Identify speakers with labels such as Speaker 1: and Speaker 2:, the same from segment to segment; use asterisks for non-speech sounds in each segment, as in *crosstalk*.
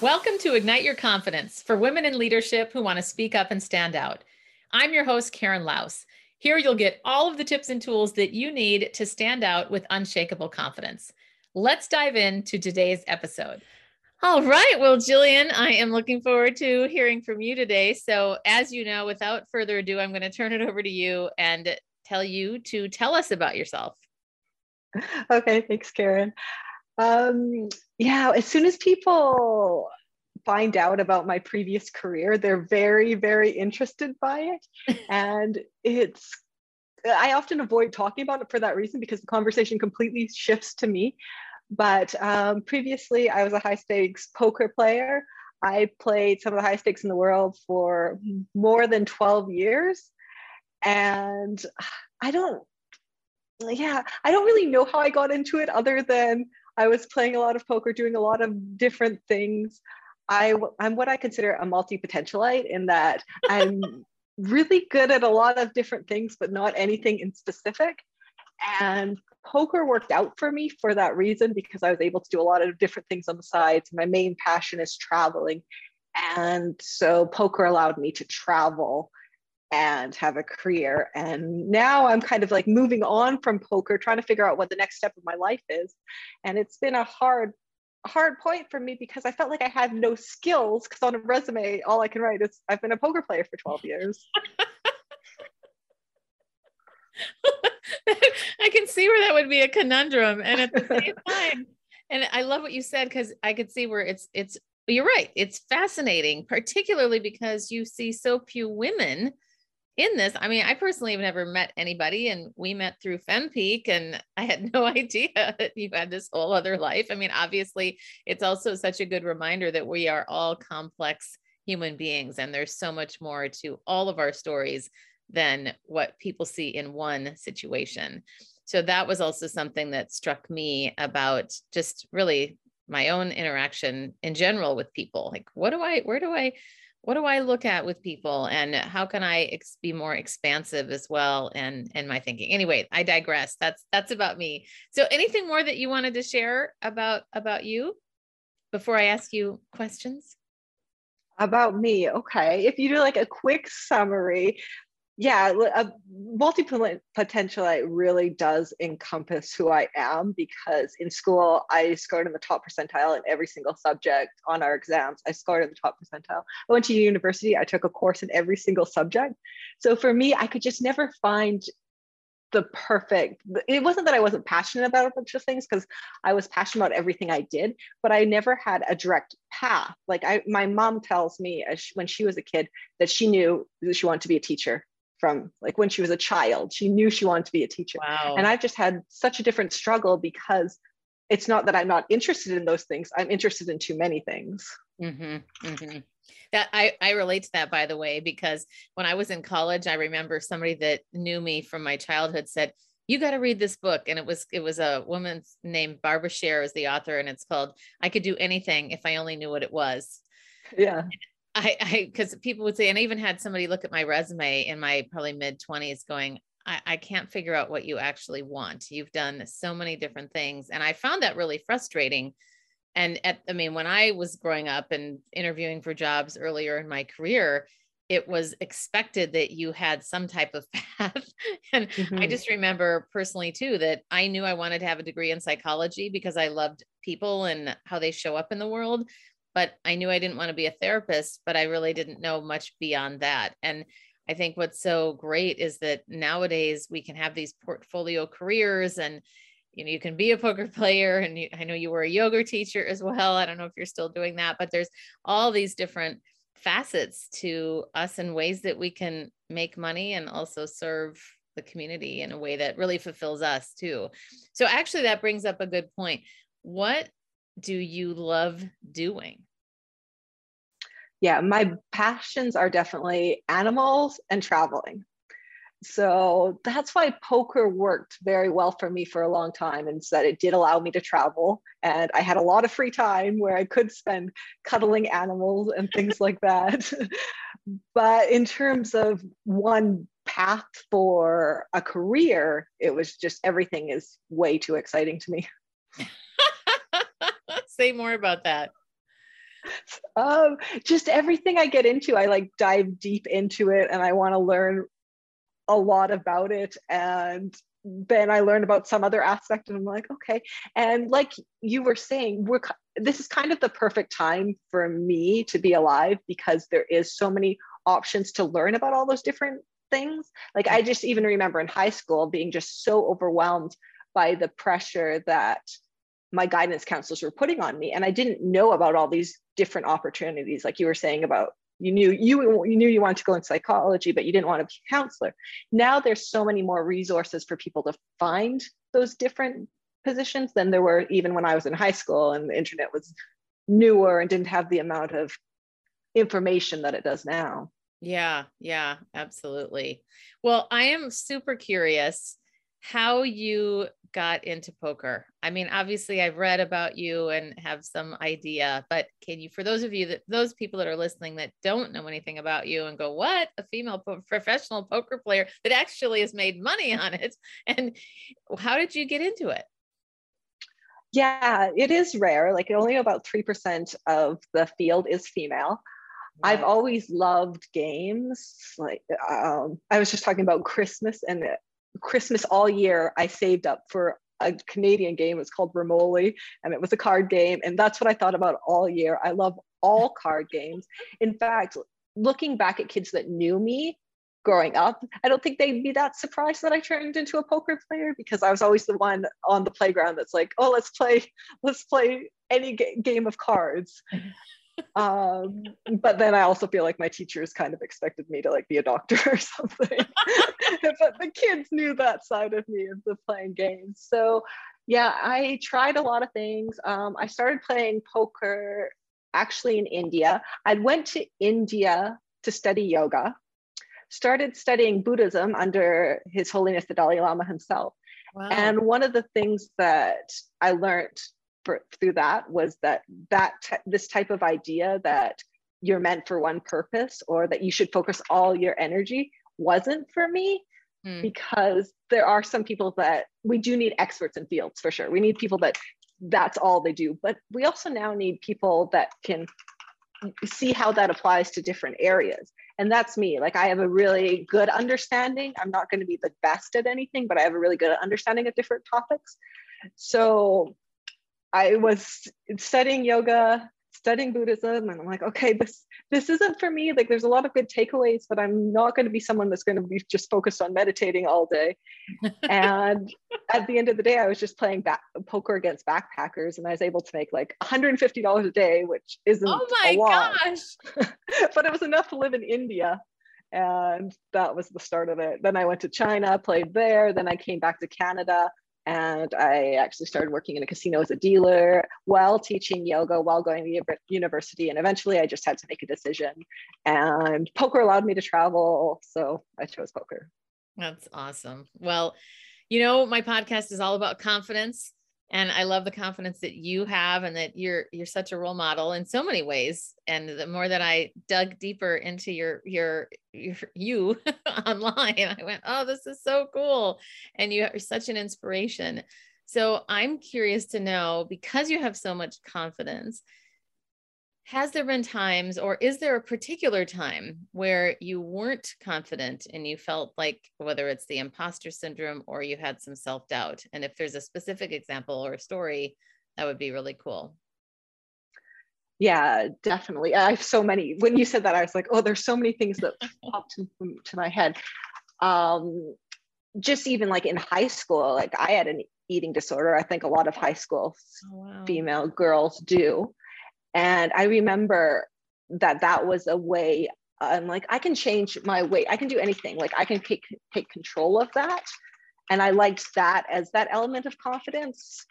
Speaker 1: Welcome to Ignite Your Confidence for women in leadership who want to speak up and stand out. I'm your host, Karen Laus. Here you'll get all of the tips and tools that you need to stand out with unshakable confidence. Let's dive into today's episode. All right. Well, Jillian, I am looking forward to hearing from you today. So, as you know, without further ado, I'm going to turn it over to you and tell you to tell us about yourself. *laughs*
Speaker 2: Okay. Thanks, Karen. Um, yeah, as soon as people find out about my previous career, they're very, very interested by it. *laughs* and it's, I often avoid talking about it for that reason because the conversation completely shifts to me. But um, previously, I was a high stakes poker player. I played some of the high stakes in the world for more than 12 years. And I don't, yeah, I don't really know how I got into it other than I was playing a lot of poker, doing a lot of different things. I, I'm what I consider a multi potentialite in that I'm *laughs* really good at a lot of different things, but not anything in specific. And poker worked out for me for that reason because I was able to do a lot of different things on the sides. My main passion is traveling. And so poker allowed me to travel and have a career. And now I'm kind of like moving on from poker, trying to figure out what the next step of my life is. And it's been a hard, hard point for me because I felt like I had no skills because on a resume, all I can write is I've been a poker player for 12 years. *laughs*
Speaker 1: I can see where that would be a conundrum. And at the same *laughs* time, and I love what you said because I could see where it's it's you're right. It's fascinating, particularly because you see so few women in this, I mean, I personally have never met anybody, and we met through FemPeak, and I had *laughs* no idea that you had this whole other life. I mean, obviously, it's also such a good reminder that we are all complex human beings, and there's so much more to all of our stories than what people see in one situation. So that was also something that struck me about just really my own interaction in general with people. Like, what do I, where do I, what do I look at with people and how can I ex- be more expansive as well and and my thinking. Anyway, I digress. That's that's about me. So anything more that you wanted to share about about you before I ask you questions?
Speaker 2: About me. Okay. If you do like a quick summary, yeah, a uh, multi-potentialite really does encompass who I am because in school I scored in the top percentile in every single subject on our exams. I scored in the top percentile. I went to university, I took a course in every single subject. So for me, I could just never find the perfect it wasn't that i wasn't passionate about a bunch of things because i was passionate about everything i did but i never had a direct path like i my mom tells me she, when she was a kid that she knew that she wanted to be a teacher from like when she was a child. She knew she wanted to be a teacher. Wow. And I've just had such a different struggle because it's not that I'm not interested in those things. I'm interested in too many things.
Speaker 1: Mm-hmm, mm-hmm. That I, I relate to that by the way, because when I was in college, I remember somebody that knew me from my childhood said, you got to read this book. And it was, it was a woman named Barbara Sher as the author. And it's called, I could do anything if I only knew what it was.
Speaker 2: Yeah.
Speaker 1: I, I, because people would say, and I even had somebody look at my resume in my probably mid 20s going, I, I can't figure out what you actually want. You've done so many different things. And I found that really frustrating. And at, I mean, when I was growing up and interviewing for jobs earlier in my career, it was expected that you had some type of *laughs* path. and mm-hmm. I just remember personally too that I knew I wanted to have a degree in psychology because I loved people and how they show up in the world but I knew I didn't want to be a therapist, but I really didn't know much beyond that. And I think what's so great is that nowadays we can have these portfolio careers and you know you can be a poker *laughs* player and you, I know you were a yoga teacher as well. I don't know if you're still doing that, but there's all these different facets to us and ways that we can make money and also serve the community in a way that really fulfills us too. So actually that brings up a good point. What do you love doing?
Speaker 2: Yeah, my passions are definitely animals and traveling. So that's why poker worked very well for me for a long time, and that it did allow me to travel. And I had a lot of free time where I could spend cuddling animals and things *laughs* like that. but in terms of one path for a career, it was just everything is way too exciting to me. *laughs*
Speaker 1: Say more about that
Speaker 2: um, just everything I get into, I like dive deep into it and I want to learn a lot about it. And then I learn about some other aspect and I'm like, okay. And like you were saying, we're this is kind of the perfect time for me to be alive because there is so many options to learn about all those different things. Like I just even remember in high school being just so overwhelmed by the pressure that my guidance counselors were putting on me and i didn't know about all these different opportunities like you were saying about you knew you, you knew you wanted to go in psychology but you didn't want to be a counselor. Now there's so many more resources for people to find those different positions than there were even when i was in high school and the internet was newer and didn't have the amount of information that it does now.
Speaker 1: Yeah yeah absolutely. Well i am super curious how you got into poker? I mean, obviously I've read about you and have some idea, but can you, for those of you that those people that are listening that don't know anything about you and go, what a female po- professional poker player that actually has made money on it. *laughs* And how did you get into it?
Speaker 2: Yeah, it is rare. Like only about 3% of the field is female. Wow. I've always loved games. Like um, I was just talking about Christmas and Christmas all year, I saved up for a Canadian game. It's called Rummoli, and it was a card game. And that's what I thought about all year. I love all *laughs* card games. In fact, looking back at kids that knew me growing up, I don't think they'd be that surprised that I turned into a poker player because I was always the one on the playground that's like, oh, let's play, let's play any ga- game of cards *laughs* um, but then I also feel like my teachers kind of expected me to like be a doctor *laughs* or something. *laughs* but the kids knew that side of me of the playing games. So yeah, I tried a lot of things. Um, I started playing poker actually in India. I went to India to study yoga, started studying Buddhism under His Holiness the Dalai Lama himself. Wow. And one of the things that I learned for, through that was that that this type of idea that you're meant for one purpose or that you should focus all your energy wasn't for me mm. because there are some people that we do need experts in fields for sure. We need people that that's all they do. But we also now need people that can see how that applies to different areas. And that's me. Like i have a really good understanding. I'm not going to be the best at anything but i have a really good understanding of different topics. So I was studying yoga, studying Buddhism, and I'm like, okay, this this isn't for me. Like, there's a lot of good takeaways, but I'm not going to be someone that's going to be just focused on meditating all day. *laughs* and at the end of the day, I was just playing back, poker against backpackers, and I was able to make like $150 a day, which isn't oh my a lot, gosh. *laughs* but it was enough to live in India. And that was the start of it. Then I went to China, played there. Then I came back to Canada and I actually started working in a casino as a dealer while teaching yoga, while going to university. And eventually I just had to make a decision. And poker allowed me to travel. So I chose poker.
Speaker 1: That's awesome. Well, you know, my podcast is all about confidence and i love the confidence that you have and that you're you're such a role model in so many ways. And the more that i dug deeper into your your, your you *laughs* online i went oh this is so cool. And you are such an inspiration. So i'm curious to know because you have so much confidence has there been times or is there a particular time where you weren't confident and you felt like whether it's the imposter syndrome or you had some self-doubt? And if there's a specific example or a story that would be really cool.
Speaker 2: Yeah definitely. I have so many. When you said that i was like oh there's so many things that popped to my head. Um just even like in high school like i had an eating disorder. I think a lot of high school oh, wow. female girls do and I remember that that was a way I'm like, I can change my weight. I can do anything. Like I can take, take control of that. And I liked that as that element of confidence.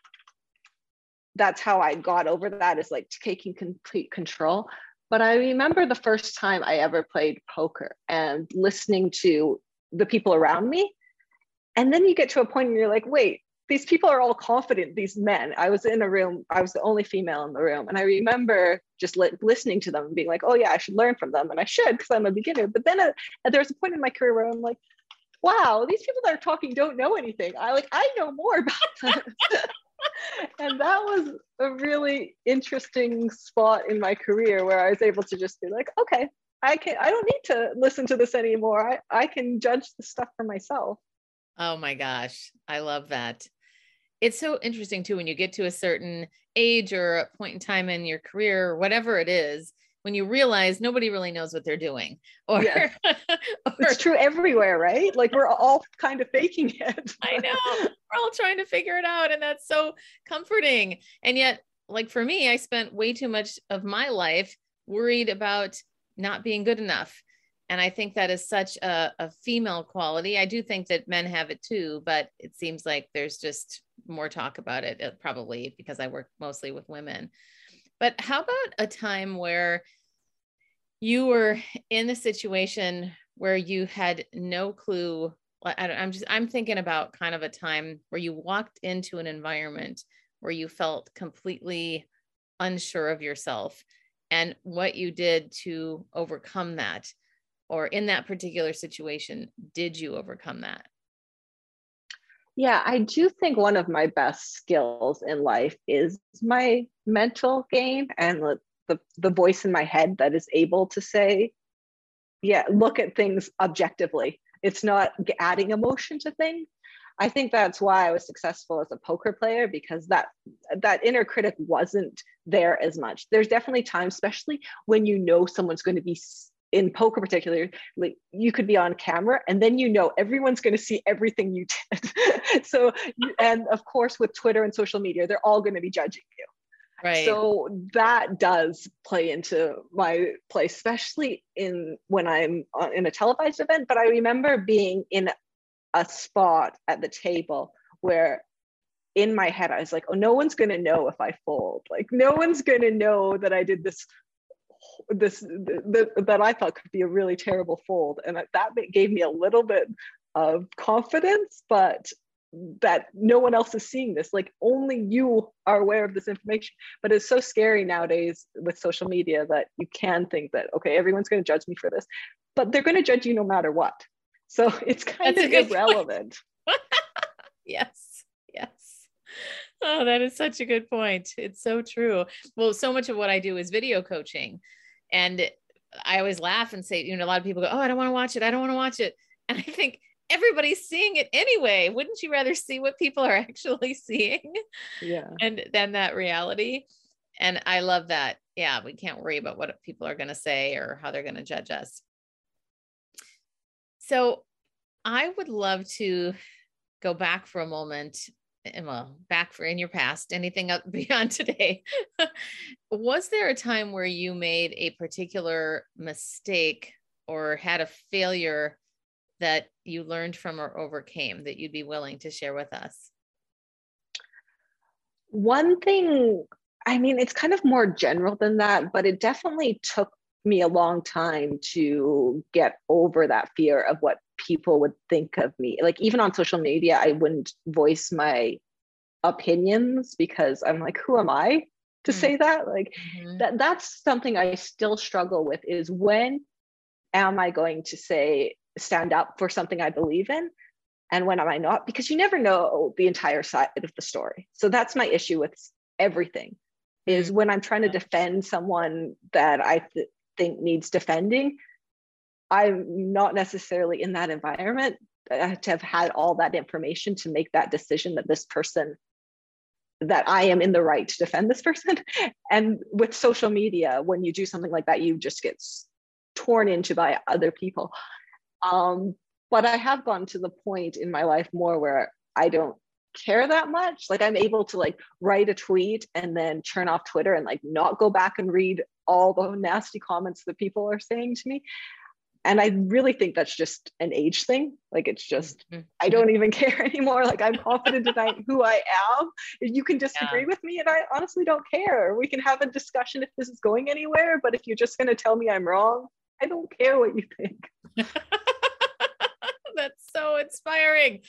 Speaker 2: That's how I got over that is like taking complete control. But I remember the first time I ever played poker and listening to the people around me. And then you get to a point where you're like, wait, these people are all confident these men i was in a room i was the only female in the room and i remember just li- listening to them and being like oh yeah i should learn from them and i should because i'm a beginner but then uh, there was a point in my career where i'm like wow these people that are talking don't know anything i like i know more *laughs* about them *laughs* and that was a really interesting spot in my career where I was able to just be like, okay, I can I don't need to listen to this anymore. I, I can judge the stuff for myself.
Speaker 1: Oh my gosh. I love that. It's so interesting too when you get to a certain age or a point in time in your career, or whatever it is, when you realize nobody really knows what they're doing or,
Speaker 2: yeah. *laughs* or it's true everywhere right? Like we're all kind of faking it. *laughs*
Speaker 1: I know. We're all trying to figure it out and that's so comforting. And yet like for me i spent way too much of my life worried about not being good enough. And i think that is such a, a female quality. I do think that men have it too but it seems like there's just more talk about it uh, probably because i work mostly with women. But how about a time where you were in a situation where you had no clue? I am just i'm thinking about kind of a time where you walked into an environment where you felt completely unsure of yourself and what you did to overcome that or in that particular situation did you overcome that
Speaker 2: yeah i do think one of my best skills in life is my mental game and the the the, voice in my head that is able to say yeah look at things objectively. It's not adding emotion to things. I think that's why i was successful as a poker player because that that inner critic wasn't there as much. There's definitely times especially when you know someone's going to be in poker particularly you could be on camera and then you know everyone's going to see everything you did *laughs* so and of course with twitter and social media they're all going to be judging you
Speaker 1: Right.
Speaker 2: So that does play into my play, especially in when I'm in a televised event. But I remember being in a spot at the table where in my head I was like, oh, no one's gonna know if I fold. Like no one's gonna know that I did this this that I thought could be a really terrible fold. And that gave me a little bit of confidence, but that no one else is seeing this. Like only you are aware of this information. But it's so scary nowadays with social media that you can think that okay everyone's going to judge me for this but they're going to judge you no matter what. So *laughs* it's kind That's of irrelevant. *laughs*
Speaker 1: Yes yes. Oh that is such a good point. It's so true. Well so much of what i do is video coaching and i always laugh and say you know a lot of people go oh i don't want to watch it i don't want to watch it *laughs* and i think everybody's seeing it anyway. Wouldn't you rather see what people are *laughs* actually seeing?
Speaker 2: Yeah.
Speaker 1: And then that reality. And I love that. Yeah, we can't worry about what people are going to say or how they're going to judge us. So I would love to go back for a moment Eh, well back for in your past anything up *laughs* beyond today was there a time where you made a particular mistake or had a failure that you learned from or overcame that you'd be willing to share with us?
Speaker 2: One thing, I mean, it's kind of more general than that, but it definitely took me a long time to get over that fear of what people would think of me. Like, even on social media, I wouldn't voice my opinions because I'm like, who am I to mm-hmm. say that? Like, mm-hmm. that, that's something I still struggle with is when am I going to say stand up for something I believe in and when am I not? Because you never know the entire side of the story. So that's my issue with everything is mm. when I'm trying to defend someone that I th- think needs defending, I'm not necessarily in that environment to have had all that information to make that decision that this person that I am in the right to defend this person. *laughs* And with social media, when you do something like that, you just get torn into by other people. Um, but I have gone to the point in my life more where I don't care that much. Like I'm able to like write a tweet and then turn off Twitter and like not go back and read all the nasty comments that people are saying to me. And I really think that's just an age thing. Like it's just, mm-hmm. I don't even *laughs* care anymore. Like I'm confident about who I am. You can disagree yeah. with me and I honestly don't care. We can have a discussion if this is going anywhere. But if you're just going to tell me I'm wrong, I don't care what you think. *laughs*
Speaker 1: That's so inspiring.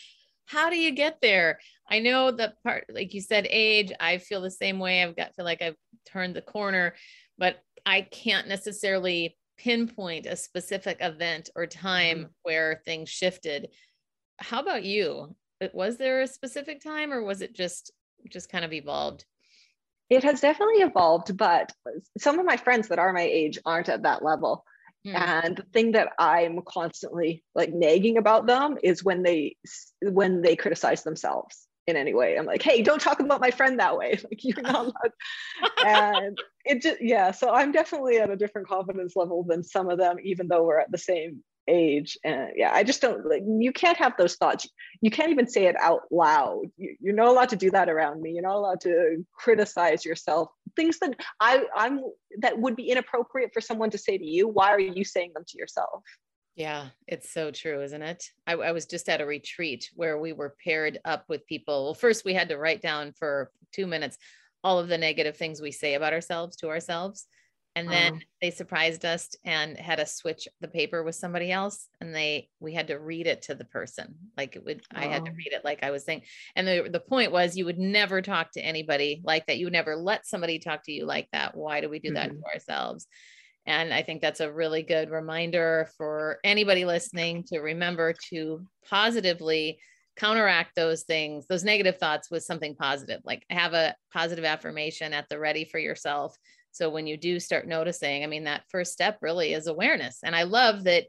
Speaker 1: How do you get there? I know the part, like you said, age. I feel the same way. I've got feel like I've turned the corner, but I can't necessarily pinpoint a specific event or time mm-hmm. where things shifted. How about you? Was there a specific time, or was it just just kind of evolved?
Speaker 2: It has definitely evolved, but some of my friends that are my age aren't at that level. Mm. And the thing that I'm constantly like nagging about them is when they when they criticize themselves in any way. I'm like, hey, don't talk about my friend that way. *laughs* Like you're not allowed. and it just yeah. So I'm definitely at a different confidence level than some of them, even though we're at the same age and yeah i just don't like you can't have those thoughts you can't even say it out loud you, you're not allowed to do that around me you're not allowed to criticize yourself things that i i'm that would be inappropriate for someone to say to you why are you saying them to yourself
Speaker 1: yeah, it's so true, isn't it? I, I, was just at a retreat where we were paired up with people. Well, first, we had to write down for two minutes all of the negative things we say about ourselves to ourselves and then they surprised us and had us switch the paper with somebody else and they we had to read it to the person. Like it would i had to read it like i was saying and the, the point was you would never talk to anybody like that. You would never let somebody talk to you like that. Why do we do that mm-hmm. to ourselves? And i think that's a really good reminder for anybody listening to remember to positively counteract those things those negative thoughts with something positive. Like have a positive affirmation at the ready for yourself so when you do start noticing, I mean, that first step really is awareness. And I love that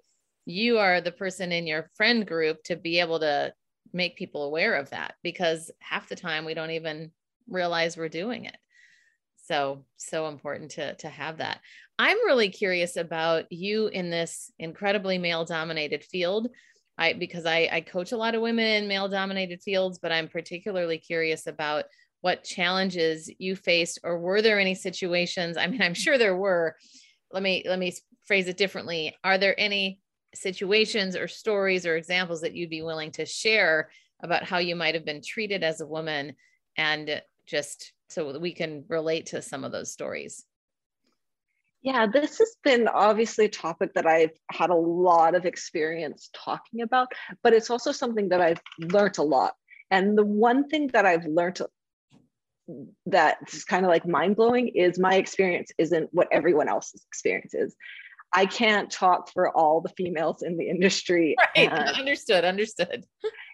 Speaker 1: you are the person in your friend group to be able to make people aware of that because half the time we don't even realize we're doing it. So, so important to, to have that. I'm really curious about you in this incredibly male dominated field. I, because I, I coach a lot of women in male dominated fields, but I'm particularly curious about what challenges you faced or were there any situations i mean i'm sure there were let me let me phrase it differently. Are there any situations or stories or examples that you'd be willing to share about how you might have been treated as a woman? And just so we can relate to some of those stories.
Speaker 2: Yeah this has been obviously a topic that i've had a lot of experience talking about but it's also something that i've learned a lot. And the one thing that I've learned that's kind of like mind blowing is my experience isn't what everyone else's experience is. I can't talk for all the females in the industry.
Speaker 1: Right. And, *laughs* understood. Understood.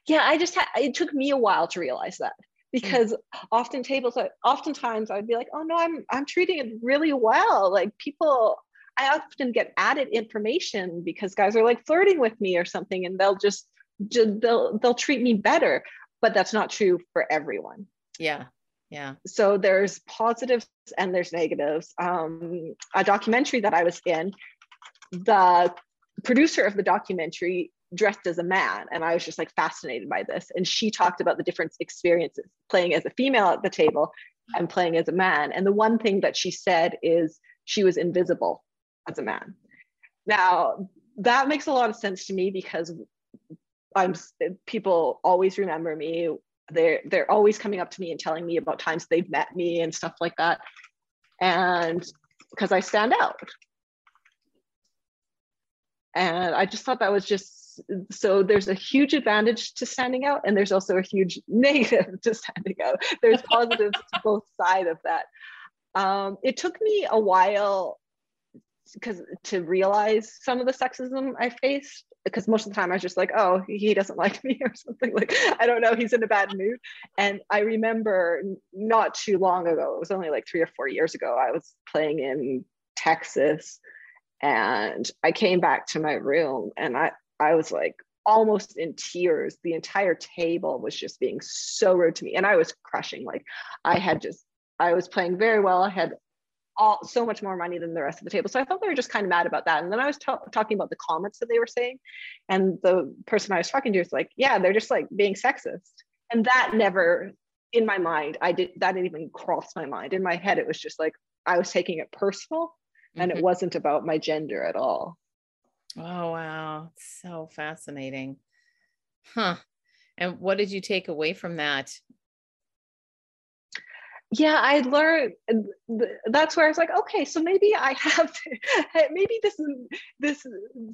Speaker 2: Yeah. I just had, it took me a while to realize that because mm-hmm. often tables, oftentimes I'd be like, oh no, I'm, I'm treating it really well. Like people, I often get added information because guys are like flirting with me or something and they'll just, they'll, they'll treat me better, but that's not true for everyone.
Speaker 1: Yeah yeah.
Speaker 2: So there's positives and there's negatives. Um, a documentary that i was in the producer of the documentary dressed as a man and i was just like fascinated by this and she talked about the different experiences playing as a female at the table and playing as a man and the one thing that she said is she was invisible as a man. Now that makes a lot of sense to me because i'm people always remember me they're they're always coming up to me and telling me about times they've met me and stuff like that. And because i stand out. And i just thought that was just so there's a huge advantage to standing out and there's also a huge *laughs* negative to standing out. There's positives to both *laughs* side of that. Um, it took me a while because to realize some of the sexism i faced because most of the time I was just like, oh, he doesn't *laughs* like me or something like I don't know, he's in a bad mood. And I remember not too long ago, it was only like three or four years ago, I was playing in Texas and I came back to my room and I I was like almost in tears. The entire table was just being so rude to me and I was crushing like I had just I was playing very well. I had all so much more money than the rest of the table. So I thought they were just kind of mad about that. And then I was talking about the comments that they were saying, and the person I was talking to was like, "Yeah, they're just like being sexist," and that never, in my mind, I did that didn't even cross my mind. In my head, it was just like I was taking it personal, mm-hmm. and it mm-hmm. wasn't about my gender at all.
Speaker 1: Oh wow, so fascinating, huh? And what did you take away from that?
Speaker 2: Yeah i learned that's where i was like okay so maybe i have to, *laughs* maybe this this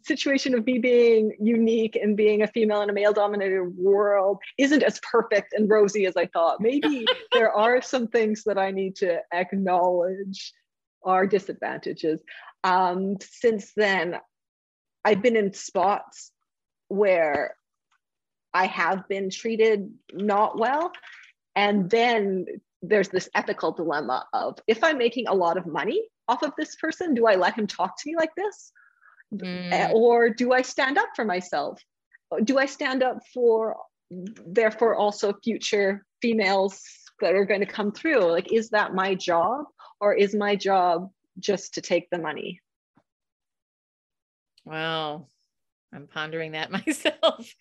Speaker 2: situation of me being unique and being a female in a male dominated world isn't as perfect and rosy as i thought. Maybe *laughs* there are some things that i need to acknowledge are disadvantages. Um, since then i've been in spots where i have been treated not well And then there's this ethical dilemma of if I'm making a lot of money off of this person, do I let him talk to me like this? Mm. Or do I stand up for myself? Do I stand up for, therefore, also future females that are going to come through? Like, is that my job? Or is my job just to take the money?
Speaker 1: Wow. I'm pondering that *laughs* myself.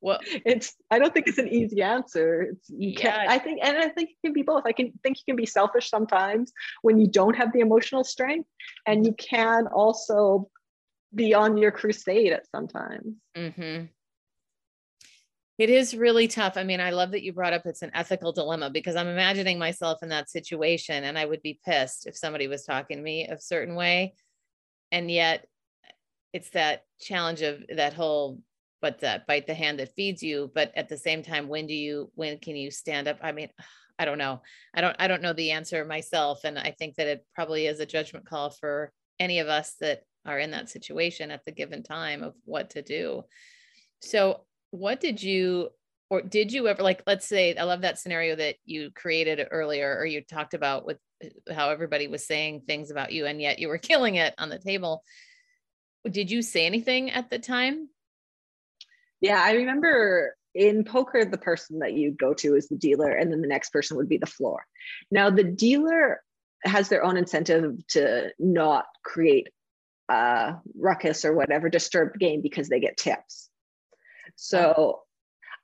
Speaker 2: Well, it's I don't think it's an easy answer. It's you yeah. can I think and I think it can be both. I can think you can be selfish sometimes when you don't have the emotional strength, and you can also be on your crusade at sometimes.
Speaker 1: Mm-hmm. It is really tough. I mean, I love that you brought up it's an ethical dilemma because I'm imagining myself in that situation and I would be pissed if somebody was talking to me a certain way. And yet it's that challenge of that whole but that bite the hand that feeds you but at the same time when do you when can you stand up? I mean i don't know. I don't i don't know the answer myself and i think that it probably is a judgment call for any of us that are in that situation at the given time of what to do. So what did you or did you ever like let's say i love that scenario that you created earlier or you talked about with uh, how everybody was saying things about you and yet you were *laughs* killing it on the table. Did you say anything at the time?
Speaker 2: Yeah, I remember in poker, the person that you go to is the dealer, and then the next person would be the floor. Now, the dealer has their own incentive to not create a ruckus or whatever, disturb the game because they get tips. So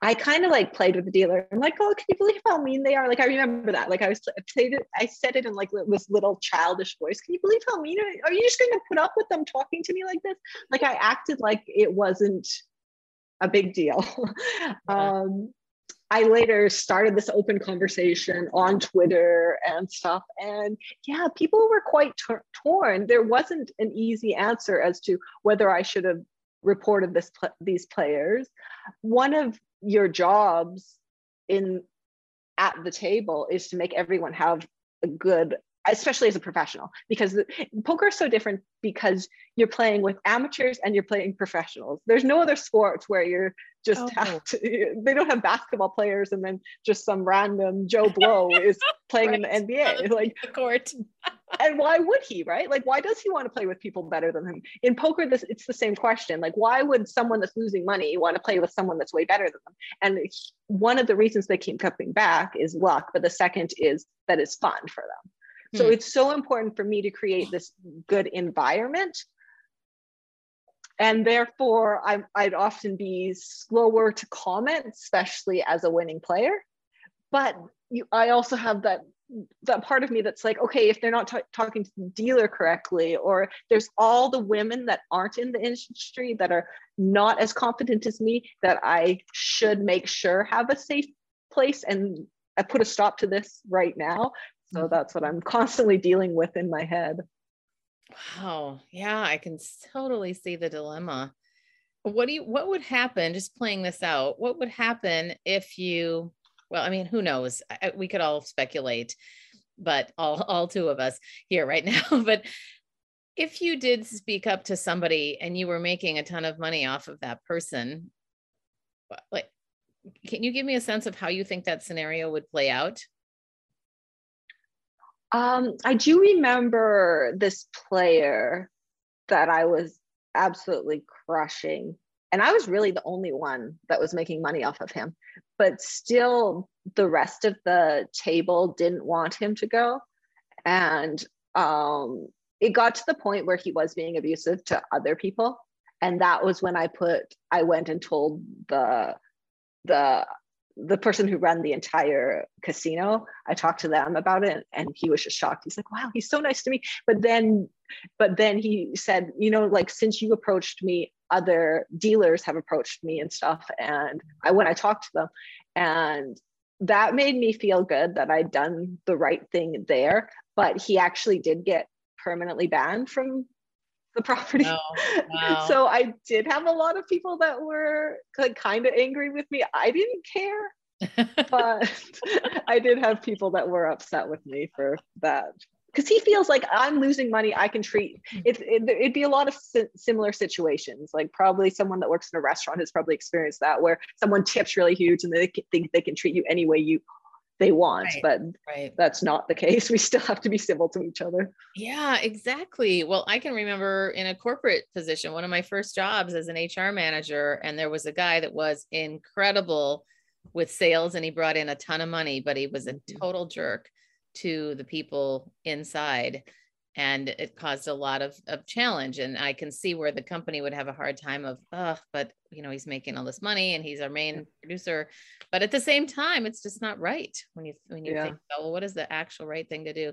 Speaker 2: I kind of like played with the dealer. I'm like, oh, can you believe how mean they are? Like I remember that. Like I was I played it. I said it in like this little childish voice. Can you believe how mean? Are you just going to put up with them talking to me like this? Like I acted like it wasn't a big deal. *laughs* um, I later started this open conversation on Twitter and stuff. And yeah, people were quite t- torn. There wasn't an easy answer as to whether I should have reported this these players. One of your jobs in at the table is to make everyone have a good especially as a professional because poker is so different because you're playing with amateurs and you're playing professionals. There's no other sports where you're just oh. have to, *laughs* they don't have basketball players and then just some random joe blow is *laughs* playing right. in the nba like
Speaker 1: the court. *laughs*
Speaker 2: And why would he right? Like why does he want to play with people better than him? In poker this it's the same question. Like why would someone that's losing money want to play with someone that's way better than them? And one of the reasons they keep coming back is luck but the second is that it's fun for them so hmm. it's so important for me to create this good environment. And therefore i would often be slower to comment especially as a winning player. But you, i also have that that part of me that's like okay if they're not t- talking to the dealer correctly or there's all the women that aren't in the industry that are not as confident as me that i should make sure have a safe place. And i put a stop to this right now so mm-hmm. that's what i'm *laughs* constantly dealing with in my head
Speaker 1: wow yeah i can totally see the dilemma what do you what would happen just playing this out what would happen if you well, I mean, who knows? we could all speculate, but all all two of us here right *laughs* now. but if you did speak up to somebody and you were making a ton of money off of that person, like, can you give me a sense of how you think that scenario would play out?
Speaker 2: Um, I do remember this player that I was absolutely crushing and I was really the only one that was making money off of him. But still, the rest of the table didn't want him to go. And um, it got to the point where he was being abusive to other people. And that was when I put, I went and told the, the, the person who ran the entire casino i talked to them about it and he was just shocked. He's like wow he's so nice to me. But then but then he said you know like since you approached me other dealers have approached me and stuff. And i when i talked to them and that made me feel good that i'd done the right thing there. But he actually did get permanently banned from the property oh, *laughs* wow. so i did have a lot of people that were like kind of angry with me i didn't care *laughs* but *laughs* i did have people that were upset with me for that because he feels like I'm losing money. I can treat it, it. It'd be a lot of si- similar situations. Like probably someone that works in a restaurant has probably experienced that, where someone tips really huge and they think they can treat you any way you they want
Speaker 1: Right,
Speaker 2: but
Speaker 1: Right.
Speaker 2: that's not the case *laughs* we still have to be civil to each other
Speaker 1: Yeah, exactly. Well, I can remember in a corporate position, one of my first jobs as an HR manager, and there was a guy that was incredible with sales and he brought in a ton of money, but he was a
Speaker 2: Mhm.
Speaker 1: total jerk to the people inside. And it caused a lot of, of challenge. And I can see where the company would have a hard time of, oh, but you know, he's making all this money and he's our main mm. producer. But at the same time, it's just not right when you when you
Speaker 2: Yeah.
Speaker 1: think, oh, well, what is the actual right thing to do?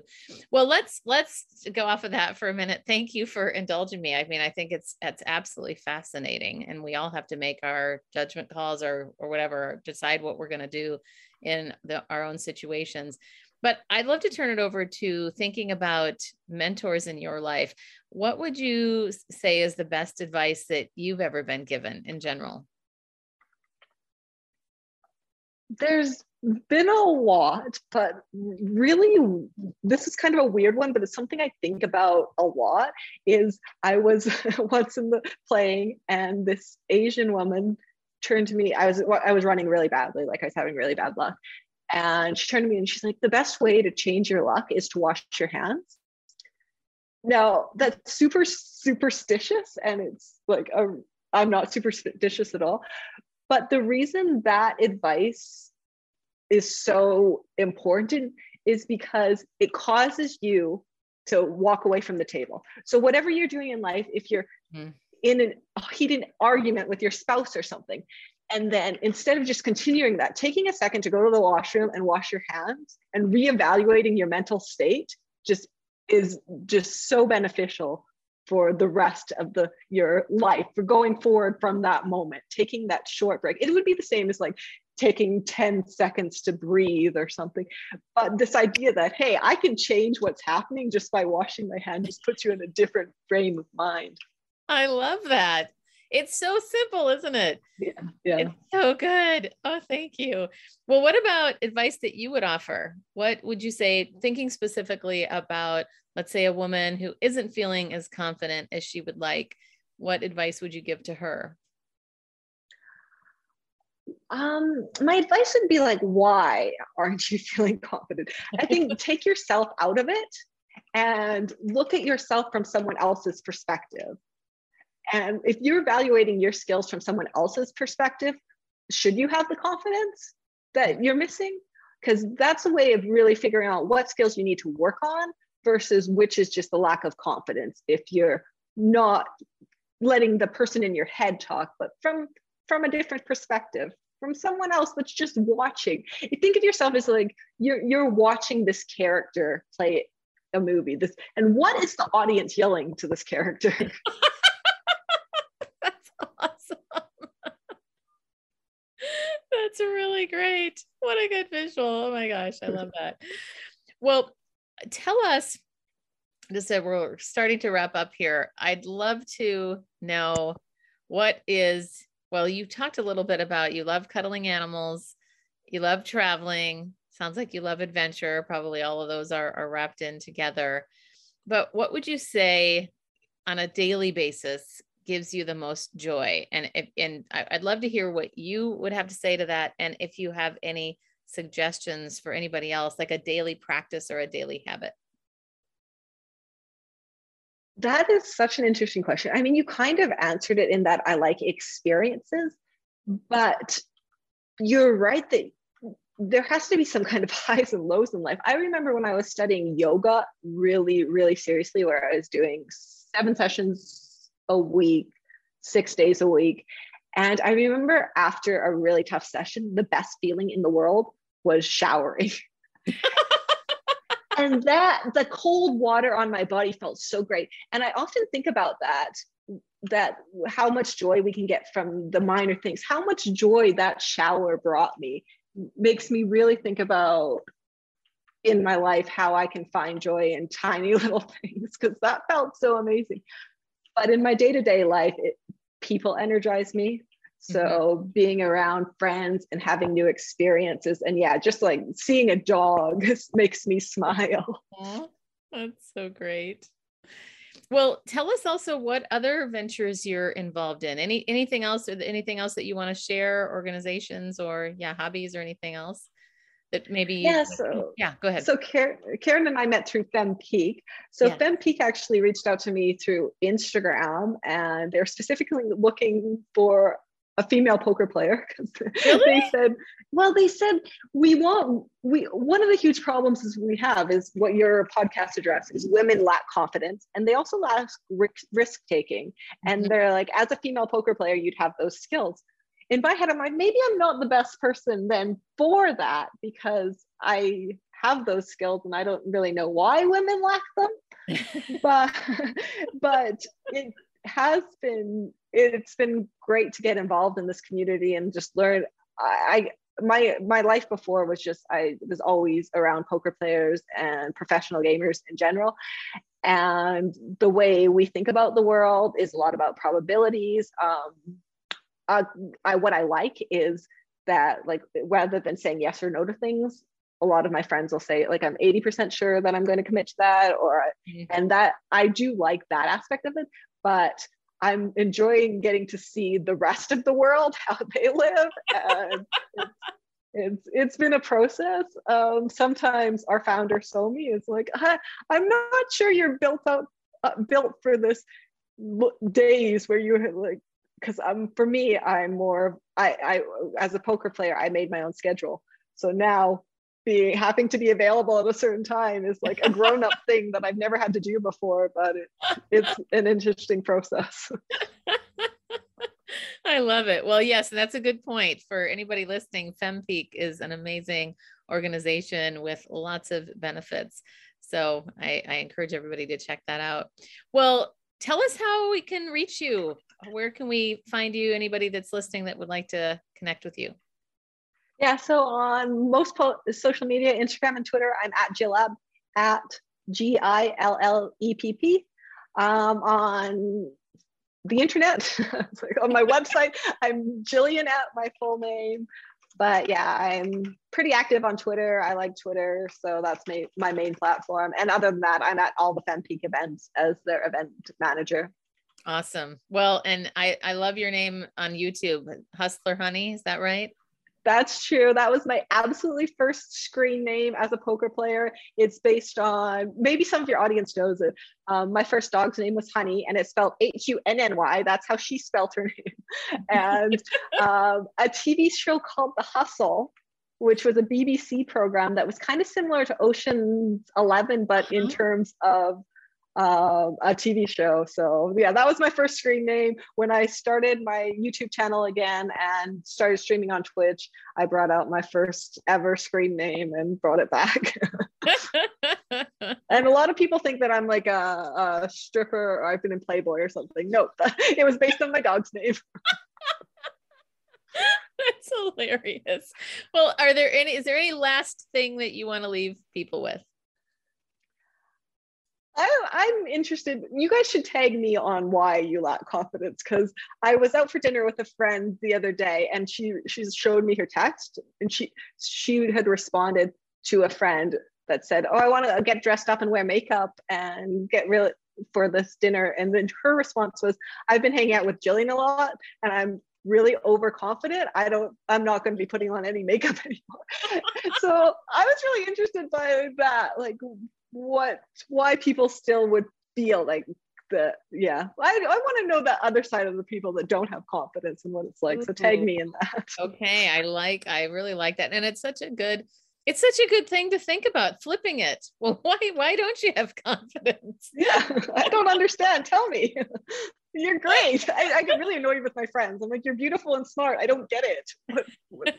Speaker 1: Well, let's let's go off of that for a minute. Thank you for indulging me. I mean, I think it's it's absolutely fascinating, and we all have to make our judgment calls or or whatever, decide what we're going to do in the, our own situations. But I'd love to turn it over to thinking about mentors in your life. What would you say is the best advice that you've ever been given in general?
Speaker 2: there's been a lot but really this is kind of a weird one but it's something i think about a lot is i was *laughs* once in the playing and this asian woman turned to me i was i was running really badly like i was having really bad luck and she turned to me and she's like the best way to change your luck is to wash your hands now that's super superstitious and it's like a, i'm not superstitious at all but the reason that advice is so important is because it causes you to walk away from the table. So, whatever you're doing in life, if you're
Speaker 1: Mhm.
Speaker 2: in an- a heated argument with your spouse or something, and then instead of just continuing that, taking a second to go to the washroom and wash your hands and reevaluating your mental state just is just so beneficial for the rest of the your life for going forward from that moment taking that short break. It would be the same as like taking 10 seconds to breathe or something. But this idea that hey i can change what's happening just by washing my hand just puts you in a different frame of mind.
Speaker 1: I love that. It's so simple, isn't it?
Speaker 2: yeah yeah
Speaker 1: It's so good. Oh, thank you. Well, what about advice that you would offer? What would you say, thinking specifically about, let's say, a woman who isn't feeling as confident as she would like? What advice would you give to her?
Speaker 2: Um, my advice would be like, why aren't you *laughs* feeling confident? I think *laughs* take yourself out of it and look at yourself from someone else's perspective. And if you're evaluating your skills from someone else's perspective, should you have the confidence that you're missing? Because that's a way of really figuring out what skills you need to work on versus which is just the lack of confidence if you're not letting the person in your head talk, but from from a different perspective from someone else that's just watching you think of yourself as like you're you're watching this character play a movie this and what is the audience yelling to this character *laughs*
Speaker 1: awesome. *laughs* That's really great. What a good visual. Oh my gosh, I love that. Well, tell us, just so we're starting to wrap up here, I'd love to know what is, well, you talked a little bit about you love cuddling animals, you love traveling, sounds like you love adventure. Probably all of those are, are wrapped in together. But what would you say on a daily basis gives you the most joy and if, and i'd love to hear what you would have to say to that and if you have any suggestions for anybody else like a daily practice or a daily habit
Speaker 2: that is such an interesting question i mean you kind of answered it in that i like experiences but you're right that there has to be some kind of *laughs* highs and lows in life. I remember when I was studying yoga really, really seriously, where I was doing seven sessions a week, six days a week. And I remember after a really tough session, the best feeling in the world was showering. *laughs* and that the cold water on my body felt so great. And I often think about that that how much joy we can get from the minor things how much joy that shower brought me makes me really think about in my life how I can find joy in tiny *laughs* little things because that felt so amazing. But in my day to day life, it, people energize me. So mm-hmm. being around friends and having new experiences, and yeah, just like seeing a dog *laughs* makes me smile.
Speaker 1: Aww, that's so great. Well, tell us also what other ventures you're involved in. Any anything else or anything else that you want to share, organizations or yeah, hobbies or anything else? That maybe
Speaker 2: yeah so
Speaker 1: yeah go ahead
Speaker 2: so karen, karen and i met through Fem fempeak so yeah. fempeak actually reached out to me through instagram and they're specifically looking for a female poker player really? they said well they said we want we one of the huge problems is we have is what your podcast address is women lack confidence and they also lack risk taking and mm-hmm. they're like as a female poker player you'd have those skills in my head i'm like maybe i'm not the best person then for that because i have those skills and i don't really know why women lack them. *laughs* But but it has been it's been great to get involved in this community and just learn. I, I my my life before was just I was always around poker players and professional gamers in general. And the way we think about the world is a lot about probabilities. Um uh, I what I like is that like rather than saying yes or no to things a lot of my friends will say like i'm 80% sure that i'm going to commit to that or mm-hmm. and that i do like that aspect of it but I'm enjoying getting to see the rest of the world, *laughs* how they live. And it's, it's, it's been a process. Um, sometimes our founder Somi is like, I'm not sure you're built out, uh, built for this days where you like, because um, for me, I'm more, I, I, as a poker player, I made my own schedule. So now being having to be available at a certain time is like a grown-up *laughs* thing that I've never had to do before, but it, it's an interesting process. *laughs*
Speaker 1: I love it. Well, yes, that's a good point for anybody listening. FemPeak is an amazing organization with lots of benefits. So I, I encourage everybody to check that out. Well, tell us how we can reach you. Where can we find you? Anybody that's listening that would like to connect with you?
Speaker 2: Yeah, so on most po- social media, Instagram and Twitter, I'm at Gillepp at G I L L E P P. Um, on the internet, *laughs* on my *laughs* website, I'm Jillian at my full name. But yeah, I'm pretty active on Twitter. I like Twitter, so that's my, my main platform. And other than that, I'm at all the FemPeak events as their event manager.
Speaker 1: Awesome. Well, and I, I love your name on YouTube, Hustler Hunny. Is that right?
Speaker 2: That's true. That was my absolutely first screen name as a poker player. It's based on maybe some of your audience knows it. Um, my first dog's name was Honey, and it's spelled H U N N Y. That's how she spelled her *laughs* name. and um, a TV show called The Hustle, which was a BBC program that was kind of similar to Ocean's Eleven, but in uh-huh. terms of um, a TV show. So yeah, that was my first screen name. When I started my YouTube channel again and started streaming on Twitch, I brought out my first ever screen name and brought it back. *laughs* and a lot of people think that I'm like a, a stripper or I've been in Playboy or something. No, *laughs* it was based on my dog's name. *laughs*
Speaker 1: That's hilarious. Well, are there any, is there any last thing that you want to leave people with?
Speaker 2: I, am interested. You guys should tag me on why you lack confidence because I was out for dinner with a friend the other day, and she she showed me her text, and she she had responded to a friend that said, "Oh, I want to get dressed up and wear makeup and get real for this dinner." And then her response was, "I've been hanging out with Jillian a lot, and I'm really overconfident i don't i'm not going to be putting on any makeup *laughs* anymore so i was really interested by that like what why people still would feel like the yeah. I, I want to know the other side of the people that don't have confidence and what it's like so mm-hmm. tag me in that. *laughs*
Speaker 1: Okay i like i really like that and it's such a good it's such a good thing to think about flipping it. *laughs* Well why why don't you have confidence? *laughs*
Speaker 2: Yeah i don't understand tell me. You're great. I, I get really annoyed with my friends. I'm like you're beautiful and smart. I don't get it. What, what?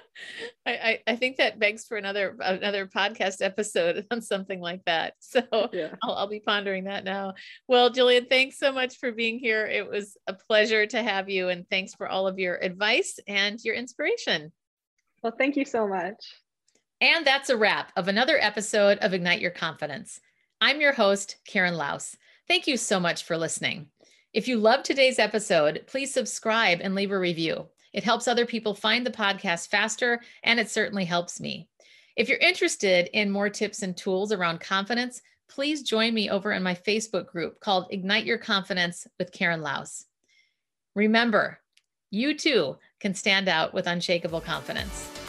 Speaker 2: *laughs*
Speaker 1: I, I, I think that begs for another another podcast episode *laughs* on something like that. So yeah. I'll, I'll be pondering that now. Well, Jillian, thanks so much for being here. It was a pleasure to have you, and thanks for all of your advice and your inspiration.
Speaker 2: Well, thank you so much.
Speaker 1: And that's a wrap of another episode of Ignite Your Confidence. I'm your host, Karen Laos. Thank you so much for listening. If you loved today's episode, please subscribe and leave a review. It helps other people find the podcast faster, and it certainly helps me. If you're interested in more tips and tools around confidence, please join me over in my Facebook group called Ignite Your Confidence with Karen Laos. Remember, you too can stand out with unshakable confidence.